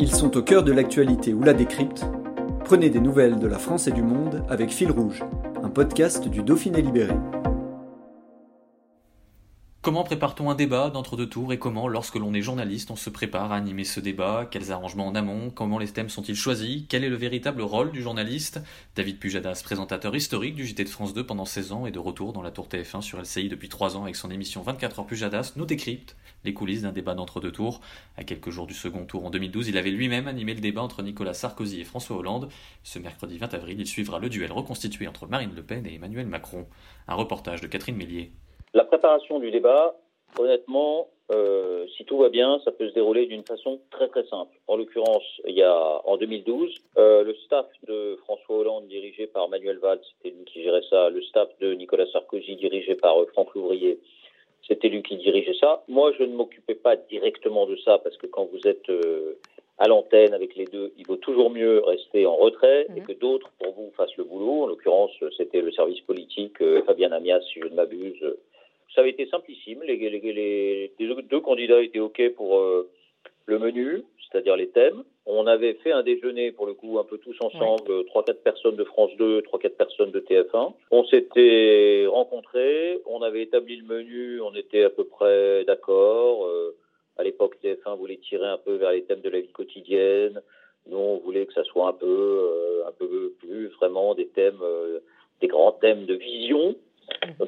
Ils sont au cœur de l'actualité ou la décrypte. Prenez des nouvelles de la France et du monde avec Fil Rouge, un podcast du Dauphiné Libéré. Comment prépare-t-on un débat d'entre-deux tours et comment, lorsque l'on est journaliste, on se prépare à animer ce débat? Quels arrangements en amont? Comment les thèmes sont-ils choisis? Quel est le véritable rôle du journaliste? David Pujadas, présentateur historique du JT de France 2 pendant 16 ans et de retour dans la tour TF1 sur LCI depuis 3 ans avec son émission 24 heures Pujadas, nous décrypte les coulisses d'un débat d'entre-deux tours. À quelques jours du second tour en 2012, il avait lui-même animé le débat entre Nicolas Sarkozy et François Hollande. Ce mercredi 20 avril, il suivra le duel reconstitué entre Marine Le Pen et Emmanuel Macron. Un reportage de Catherine Mélier. La préparation du débat, honnêtement, euh, si tout va bien, ça peut se dérouler d'une façon très très simple. En l'occurrence, il y a en 2012, euh, le staff de François Hollande dirigé par Manuel Valls, c'était lui qui gérait ça. Le staff de Nicolas Sarkozy dirigé par euh, Franck Louvrier, c'était lui qui dirigeait ça. Moi, je ne m'occupais pas directement de ça parce que quand vous êtes euh, à l'antenne avec les deux, il vaut toujours mieux rester en retrait et que d'autres pour vous fassent le boulot. En l'occurrence, c'était le service politique, euh, Fabien Amias, si je ne m'abuse ça avait été simplissime. Les, les, les, les deux candidats étaient OK pour euh, le menu, c'est-à-dire les thèmes. On avait fait un déjeuner, pour le coup, un peu tous ensemble, trois, quatre personnes de France 2, trois, quatre personnes de TF1. On s'était rencontrés, on avait établi le menu, on était à peu près d'accord. Euh, à l'époque, TF1 voulait tirer un peu vers les thèmes de la vie quotidienne. Nous, on voulait que ça soit un peu, euh, un peu plus vraiment des thèmes, euh, des grands thèmes de vision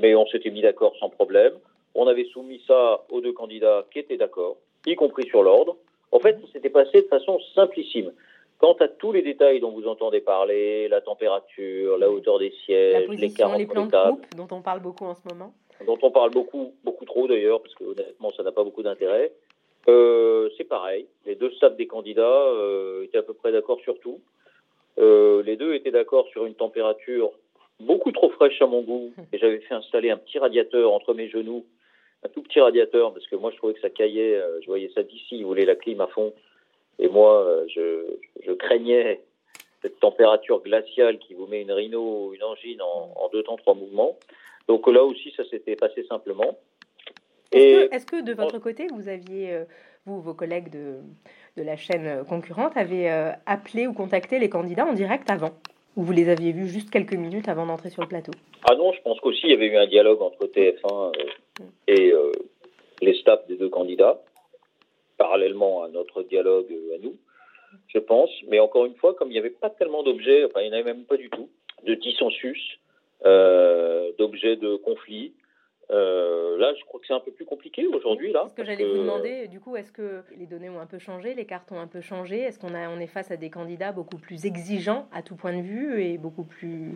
mais on s'était mis d'accord sans problème. On avait soumis ça aux deux candidats qui étaient d'accord, y compris sur l'ordre. En fait, ça s'était passé de façon simplissime. Quant à tous les détails dont vous entendez parler, la température, la hauteur des sièges, les les plans de groupe, dont on parle beaucoup en ce moment, dont on parle beaucoup, beaucoup trop d'ailleurs, parce que honnêtement, ça n'a pas beaucoup d'intérêt. Euh, c'est pareil. Les deux stades des candidats euh, étaient à peu près d'accord sur tout. Euh, les deux étaient d'accord sur une température beaucoup trop fraîche à mon goût. Et j'avais fait installer un petit radiateur entre mes genoux, un tout petit radiateur, parce que moi je trouvais que ça caillait. euh, Je voyais ça d'ici, ils voulaient la clim à fond. Et moi, euh, je, je craignais cette température glaciale qui vous met une rhino ou une angine en, en deux temps, trois mouvements. Donc là aussi, ça s'était passé simplement. est-ce que, que de votre côté, vous aviez, euh, vous, vos collègues de, de la chaîne concurrente, avaient appelé ou contacté les candidats en direct avant? Ou vous les aviez vus juste quelques minutes avant d'entrer sur le plateau Ah non, je pense qu'aussi il y avait eu un dialogue entre TF1 euh, et euh, les staffs des deux candidats, parallèlement à notre dialogue euh, à nous, je pense. Mais encore une fois, comme il n'y avait pas tellement d'objets, enfin il n'y en avait même pas du tout, de dissensus, euh, d'objets de conflit. Euh, là, je crois que c'est un peu plus compliqué aujourd'hui. là. Ce que j'allais vous demander. Du coup, est-ce que les données ont un peu changé, les cartes ont un peu changé? Est-ce qu'on a, on est face à des candidats beaucoup plus exigeants à tout point de vue et beaucoup plus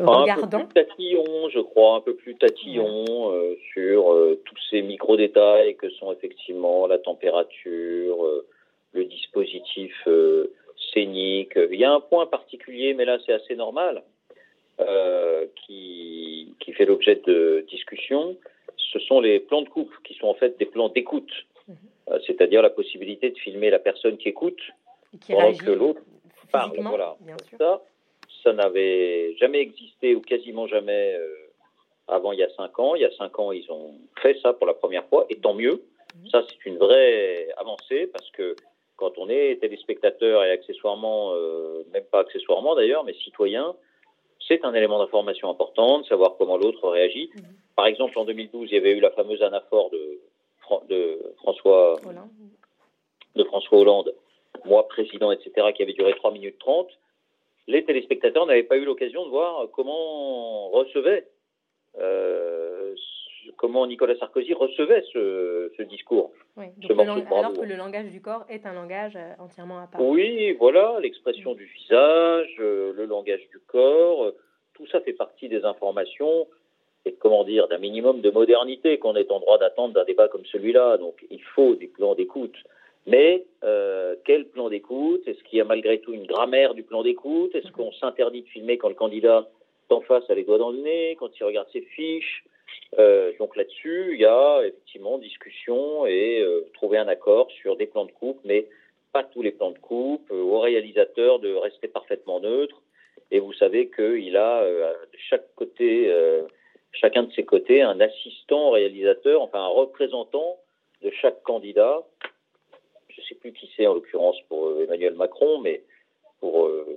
euh, Un peu regardants? plus tatillon, je crois, un peu plus tatillon euh, sur euh, tous ces micro-détails que sont effectivement la température, le dispositif scénique. Il y a un point particulier, mais là c'est assez normal, euh, qui, qui fait l'objet de discussion. Ce sont les plans de coupe, qui sont en fait des plans d'écoute, Euh, c'est-à-dire la possibilité de filmer la personne qui écoute qui pendant que l'autre parle. Voilà. Ça, ça n'avait jamais existé ou quasiment jamais euh, avant il y a cinq ans. Il y a cinq ans, ils ont fait ça pour la première fois, et tant mieux. Ça, c'est une vraie avancée parce que quand on est téléspectateur et accessoirement, euh, même pas accessoirement d'ailleurs, mais citoyen, c'est un élément d'information important de savoir comment l'autre réagit. Par exemple, en 2012, il y avait eu la fameuse anaphore de, Fran- de François Voilà. de François Hollande, moi président, etc., qui avait duré 3 minutes 30, les téléspectateurs n'avaient pas eu l'occasion de voir comment recevait, euh, comment Nicolas Sarkozy recevait ce, ce discours. Oui. Ce lang- alors que le langage du corps est un langage euh, entièrement à part. Oui, voilà, l'expression du visage, euh, le langage du corps, euh, tout ça fait partie des informations et comment dire d'un minimum de modernité qu'on est en droit d'attendre d'un débat comme celui-là. Donc il faut des plans d'écoute. Mais euh, quel plan d'écoute? Est-ce qu'il y a malgré tout une grammaire du plan d'écoute? Est-ce qu'on s'interdit de filmer quand le candidat d'en face a les doigts dans le nez, quand il regarde ses fiches? Euh, Donc là-dessus, il y a effectivement discussion et euh, trouver un accord sur des plans de coupe, mais pas tous les plans de coupe, euh, au réalisateur de rester parfaitement neutre. Et vous savez qu'il a euh, de chaque côté, euh, chacun de ses côtés, un assistant réalisateur, enfin un représentant de chaque candidat je ne sais plus qui c'est en l'occurrence pour euh, Emmanuel Macron, mais pour, euh,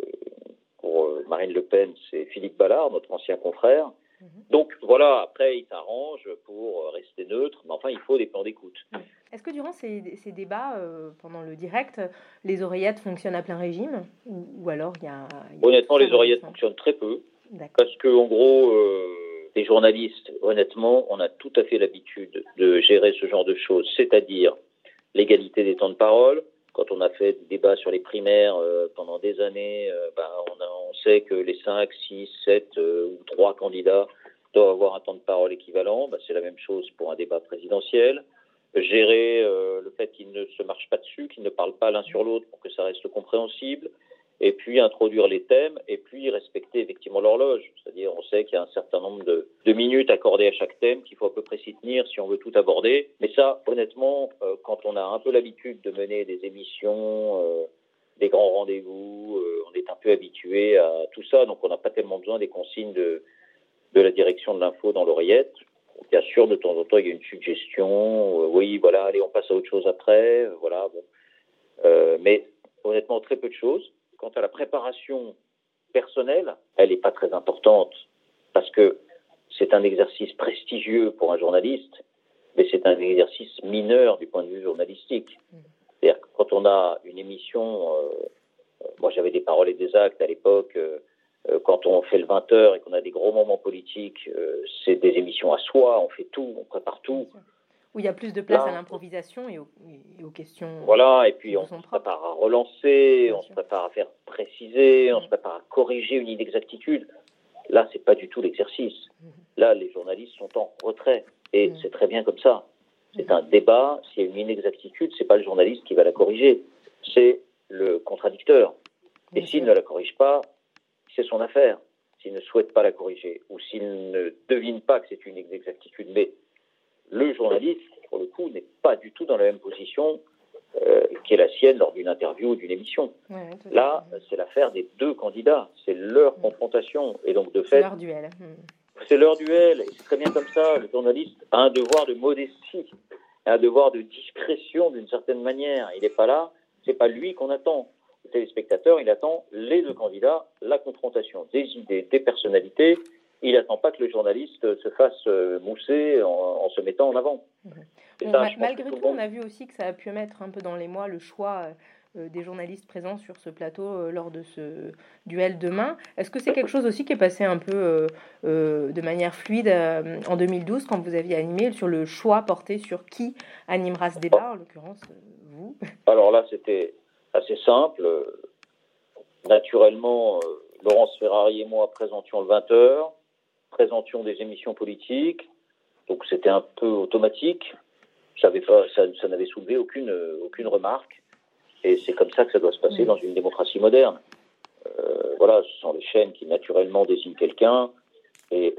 euh, Marine Le Pen, c'est Philippe Ballard, notre ancien confrère. Mhm. Donc voilà, après, il s'arrange pour rester neutre, mais enfin, il faut des plans d'écoute. Est-ce que durant ces, ces débats, euh, pendant le direct, les oreillettes fonctionnent à plein régime ou, ou alors il y a... il y a Honnêtement, les oreillettes fonctionnent très peu, parce que en gros, euh, les journalistes, honnêtement, on a tout à fait l'habitude de gérer ce genre de choses, c'est-à-dire l'égalité des temps de parole. Quand on a fait des débats sur les primaires euh, pendant des années, euh, ben, sait que les 5, 6, 7 euh, ou 3 candidats doivent avoir un temps de parole équivalent. Ben, c'est la même chose pour un débat présidentiel. Gérer euh, le fait qu'ils ne se marchent pas dessus, qu'ils ne parlent pas l'un sur l'autre pour que ça reste compréhensible. Et puis introduire les thèmes et puis respecter effectivement l'horloge. C'est-à-dire, on sait qu'il y a un certain nombre de, de minutes accordées à chaque thème, qu'il faut à peu près s'y tenir si on veut tout aborder. Mais ça, honnêtement, euh, quand on a un peu l'habitude de mener des émissions, euh, des grands rendez-vous, euh, on est un peu habitué à tout ça, donc on n'a pas tellement besoin des consignes de, de la direction de l'info dans l'oreillette. Bien sûr, de temps en temps, il y a une suggestion. euh, oui, voilà, allez, on passe à autre chose après. voilà, bon. Euh, mais honnêtement, très peu de choses. Quant à la préparation personnelle, elle n'est pas très importante parce que c'est un exercice prestigieux pour un journaliste, mais c'est un exercice mineur du point de vue journalistique. Quand on a une émission, euh, euh, moi j'avais des paroles et des actes à l'époque, euh, quand on fait le 20 heures et qu'on a des gros moments politiques, c'est des émissions à soi, on fait tout, on prépare tout. Où il y a plus de place Là, à l'improvisation et, aux- et aux questions. Voilà, et puis on se propres. prépare à relancer, Bien on se prépare à faire préciser, on se prépare à corriger une inexactitude. Là, c'est pas du tout l'exercice. Mhm. Là, les journalistes sont en retrait, et Mhm. c'est très bien comme ça. C'est un débat. S'il y a une inexactitude, c'est pas le journaliste qui va la corriger, c'est le contradicteur. Et s'il ne la corrige pas, c'est son affaire. S'il ne souhaite pas la corriger, ou s'il ne devine pas que c'est une inexactitude, mais le journaliste, pour le coup, n'est pas du tout dans la même position euh, qui est la sienne lors d'une interview ou d'une émission. Là, c'est l'affaire des deux candidats, c'est leur confrontation. Et donc, de c'est fait, leur duel. C'est leur duel, et c'est très bien comme ça. Le journaliste a un devoir de modestie, un devoir de discrétion d'une certaine manière. Il n'est pas là, c'est pas lui qu'on attend. Le téléspectateur, il attend les deux candidats, la confrontation des idées, des personnalités. Il n'attend pas que le journaliste se fasse euh, mousser en, en se mettant en avant. Et Bon, ça, ma- je pense malgré tout, on a vu aussi que ça a pu mettre un peu dans les mois le choix euh, des journalistes présents sur ce plateau euh, lors de ce duel demain. Est-ce que c'est quelque chose aussi qui est passé un peu euh, euh, de manière fluide euh, en 2012 quand vous aviez animé sur le choix porté sur qui animera ce débat, en l'occurrence euh, vous? Alors là, c'était assez simple. Naturellement, euh, Laurence Ferrari et moi présentions le 20h, présentions des émissions politiques, donc c'était un peu automatique. Ça, n'avait soulevé aucune, euh, aucune remarque, et c'est comme ça que ça doit se passer dans une démocratie moderne. Euh, voilà, ce sont les chaînes qui naturellement désignent quelqu'un, et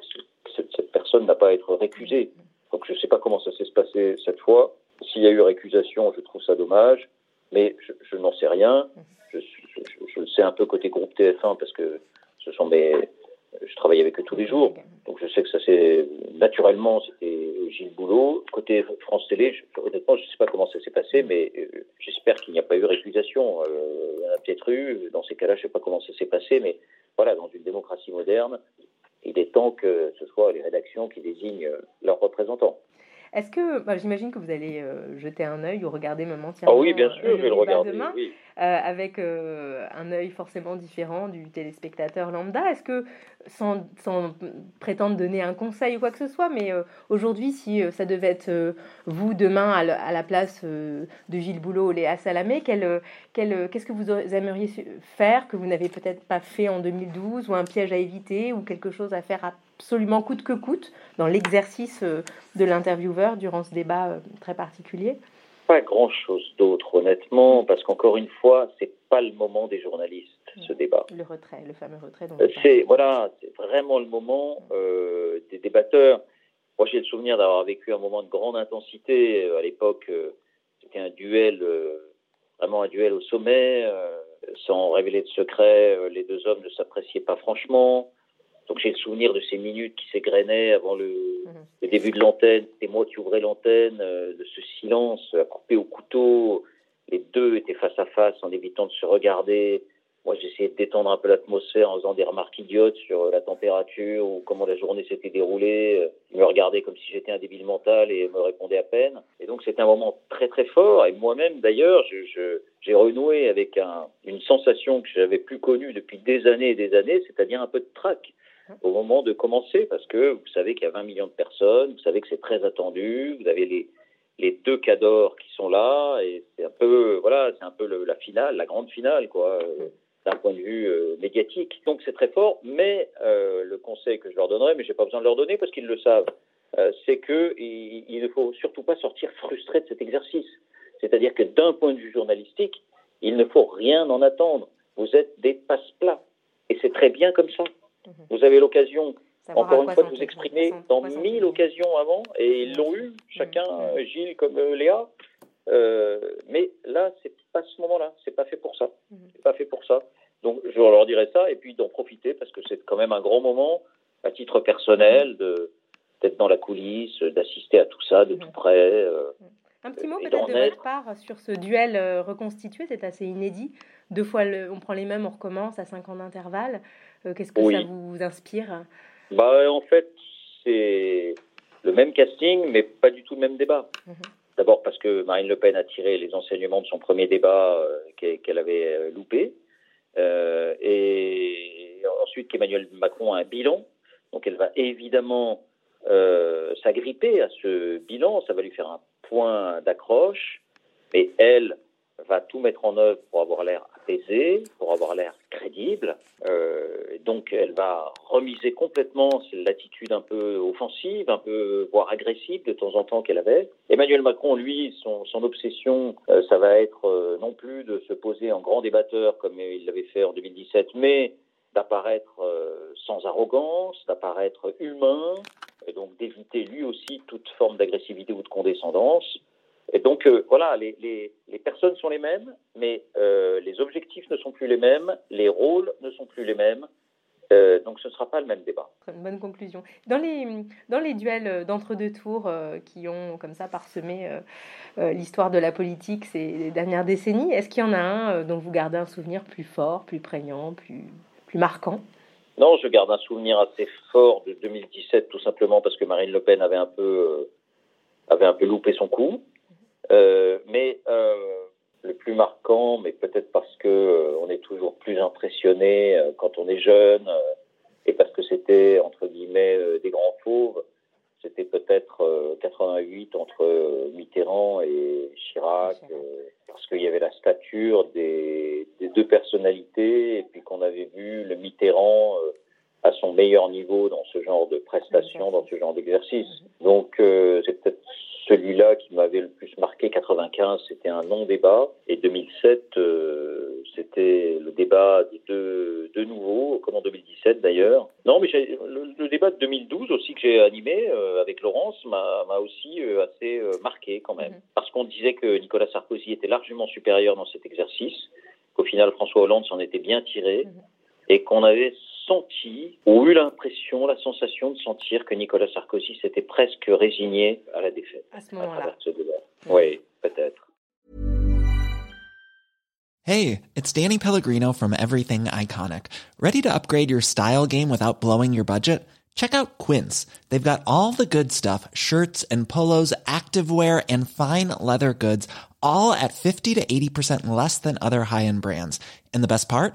cette, cette personne n'a pas à être récusée. Donc je ne sais pas comment ça s'est passé cette fois. S'il y a eu récusation, je trouve ça dommage, mais je, je n'en sais rien. Je, le sais un peu côté groupe TF1 parce que ce sont mes, je travaille avec eux tous les jours. Donc je sais que ça c'est naturellement c'était Gilles Boulot. Côté France Télé, honnêtement je ne sais pas comment ça s'est passé, mais euh, j'espère qu'il n'y a pas eu récusation. Euh, il y en a peut-être eu. Dans ces cas-là, je ne sais pas comment ça s'est passé, mais voilà, dans une démocratie moderne, il est temps que ce soit les rédactions qui désignent leurs représentants. Est-ce que, bah, j'imagine que vous allez euh, jeter un œil ou regarder même entièrement Ah oui, bien euh, sûr, je vais le regarder. demain oui. euh, avec euh, un œil forcément différent du téléspectateur lambda. Est-ce que, sans, sans prétendre donner un conseil ou quoi que ce soit, mais euh, aujourd'hui, si euh, ça devait être euh, vous demain à, la- à la place euh, de Gilles Boulot ou Léa Salamé, quel, euh, quel, euh, qu'est-ce que vous aimeriez faire que vous n'avez peut-être pas fait en 2012 ou un piège à éviter ou quelque chose à faire absolument coûte que coûte dans l'exercice de l'intervieweur durant ce débat très particulier Pas grand-chose d'autre, honnêtement, parce qu'encore une fois, c'est pas le moment des journalistes, ce débat. Le retrait, le fameux retrait. C'est voilà, c'est vraiment le moment des débatteurs. Moi, j'ai le souvenir d'avoir vécu un moment de grande intensité. À l'époque, c'était un duel, vraiment un duel au sommet sans révéler de secret, euh, les deux hommes ne s'appréciaient pas franchement. Donc j'ai le souvenir de ces minutes qui s'égrenaient avant le, mhm. début de l'antenne. C'était moi qui ouvrais l'antenne, euh, de ce silence à couper au couteau. Les deux étaient face à face en évitant de se regarder. Moi, j'essayais de détendre un peu l'atmosphère en faisant des remarques idiotes sur la température ou comment la journée s'était déroulée. Il me regardait comme si j'étais un débile mental et me répondait à peine. Et donc, c'était un moment très, très fort. Et moi-même, d'ailleurs, je, j'ai renoué avec un, une sensation que j'avais plus connue depuis des années et des années, c'est-à-dire un peu de trac au moment de commencer, parce que vous savez qu'il y a 20 millions de personnes, vous savez que c'est très attendu, vous avez les, les deux cadors qui sont là, et c'est un peu, voilà, c'est un peu la finale, la grande finale, quoi d'un point de vue euh, médiatique. Donc c'est très fort, mais euh, le conseil que je leur donnerais, mais j'ai pas besoin de leur donner parce qu'ils le savent, euh, c'est que il, ne faut surtout pas sortir frustré de cet exercice. C'est-à-dire que d'un point de vue journalistique, il ne faut rien en attendre. Vous êtes des passe-plats, et c'est très bien comme ça. Mhm. Vous avez l'occasion, encore une fois, de vous exprimer dans mille occasions avant, et ils l'ont eu, chacun, mhm. Gilles comme Léa. mais là, c'est pas ce moment-là. C'est pas fait pour ça. Mhm. C'est pas fait pour ça. Donc, je leur dirais ça et puis d'en profiter parce que c'est quand même un grand moment à titre personnel de d'être dans la coulisse, d'assister à tout ça de mhm. tout près. Euh, un petit mot peut-être de votre part sur ce duel euh, reconstitué, c'est assez inédit. Deux fois, on prend les mêmes, on recommence à cinq ans d'intervalle. Euh, qu'est-ce que ça vous inspire Bah, en fait, c'est le même casting, mais pas du tout le même débat. Mhm. D'abord parce que Marine Le Pen a tiré les enseignements de son premier débat euh, qu'elle avait euh, loupé. Euh, et ensuite qu'Emmanuel Macron a un bilan. Donc elle va évidemment euh, s'agripper à ce bilan. Ça va lui faire un point d'accroche. Mais elle va tout mettre en œuvre pour avoir l'air pour avoir l'air crédible. Euh, donc elle va remiser complètement l'attitude un peu offensive, un peu voire agressive de temps en temps qu'elle avait. Emmanuel Macron, lui, son, obsession, euh, ça va être euh, non plus de se poser en grand débatteur comme il l'avait fait en 2017, mais d'apparaître sans arrogance, d'apparaître humain, et donc d'éviter lui aussi toute forme d'agressivité ou de condescendance. Et donc euh, voilà, les, les, les, personnes sont les mêmes, mais euh, les objectifs ne sont plus les mêmes, les rôles ne sont plus les mêmes. Euh, donc ce ne sera pas le même débat. Une bonne conclusion. Dans les, dans les duels d'entre-deux tours qui ont comme ça parsemé l'histoire de la politique ces dernières décennies, est-ce qu'il y en a un dont vous gardez un souvenir plus fort, plus prégnant, plus, plus marquant? Non, je garde un souvenir assez fort de 2017, tout simplement parce que Marine Le Pen avait un peu, avait un peu loupé son coup. Euh, mais euh, le plus marquant, mais peut-être parce que euh, on est toujours plus impressionné quand on est jeune, et parce que c'était entre guillemets des grands fauves. C'était peut-être 88 entre Mitterrand et Chirac, parce qu'il y avait la stature des, des, deux personnalités, et puis qu'on avait vu le Mitterrand à son meilleur niveau dans ce genre de prestations, dans ce genre d'exercice. Donc c'est peut-être celui-là qui m'avait le plus marqué, 95, c'était un non-débat. Et 2007, euh, c'était le débat des deux, deux nouveaux, comme en 2017 d'ailleurs. Non, mais le, débat de 2012 aussi que j'ai animé euh, avec Laurence m'a aussi euh, assez marqué quand même. Mhm. Parce qu'on disait que Nicolas Sarkozy était largement supérieur dans cet exercice, qu'au final François Hollande s'en était bien tiré. Mhm. Et qu'on avait senti ou eu l'impression, la sensation de sentir que Nicolas Sarkozy s'était presque résigné à la défaite. À ce moment-là. Oui, peut-être. Hey, it's Danny Pellegrino from Everything Iconic. Ready to upgrade your style game without blowing your budget? Check out Quince. They've got all the good stuff, shirts and polos, activewear and fine leather goods, all at 50 to 80% less than other high-end brands. And the best part?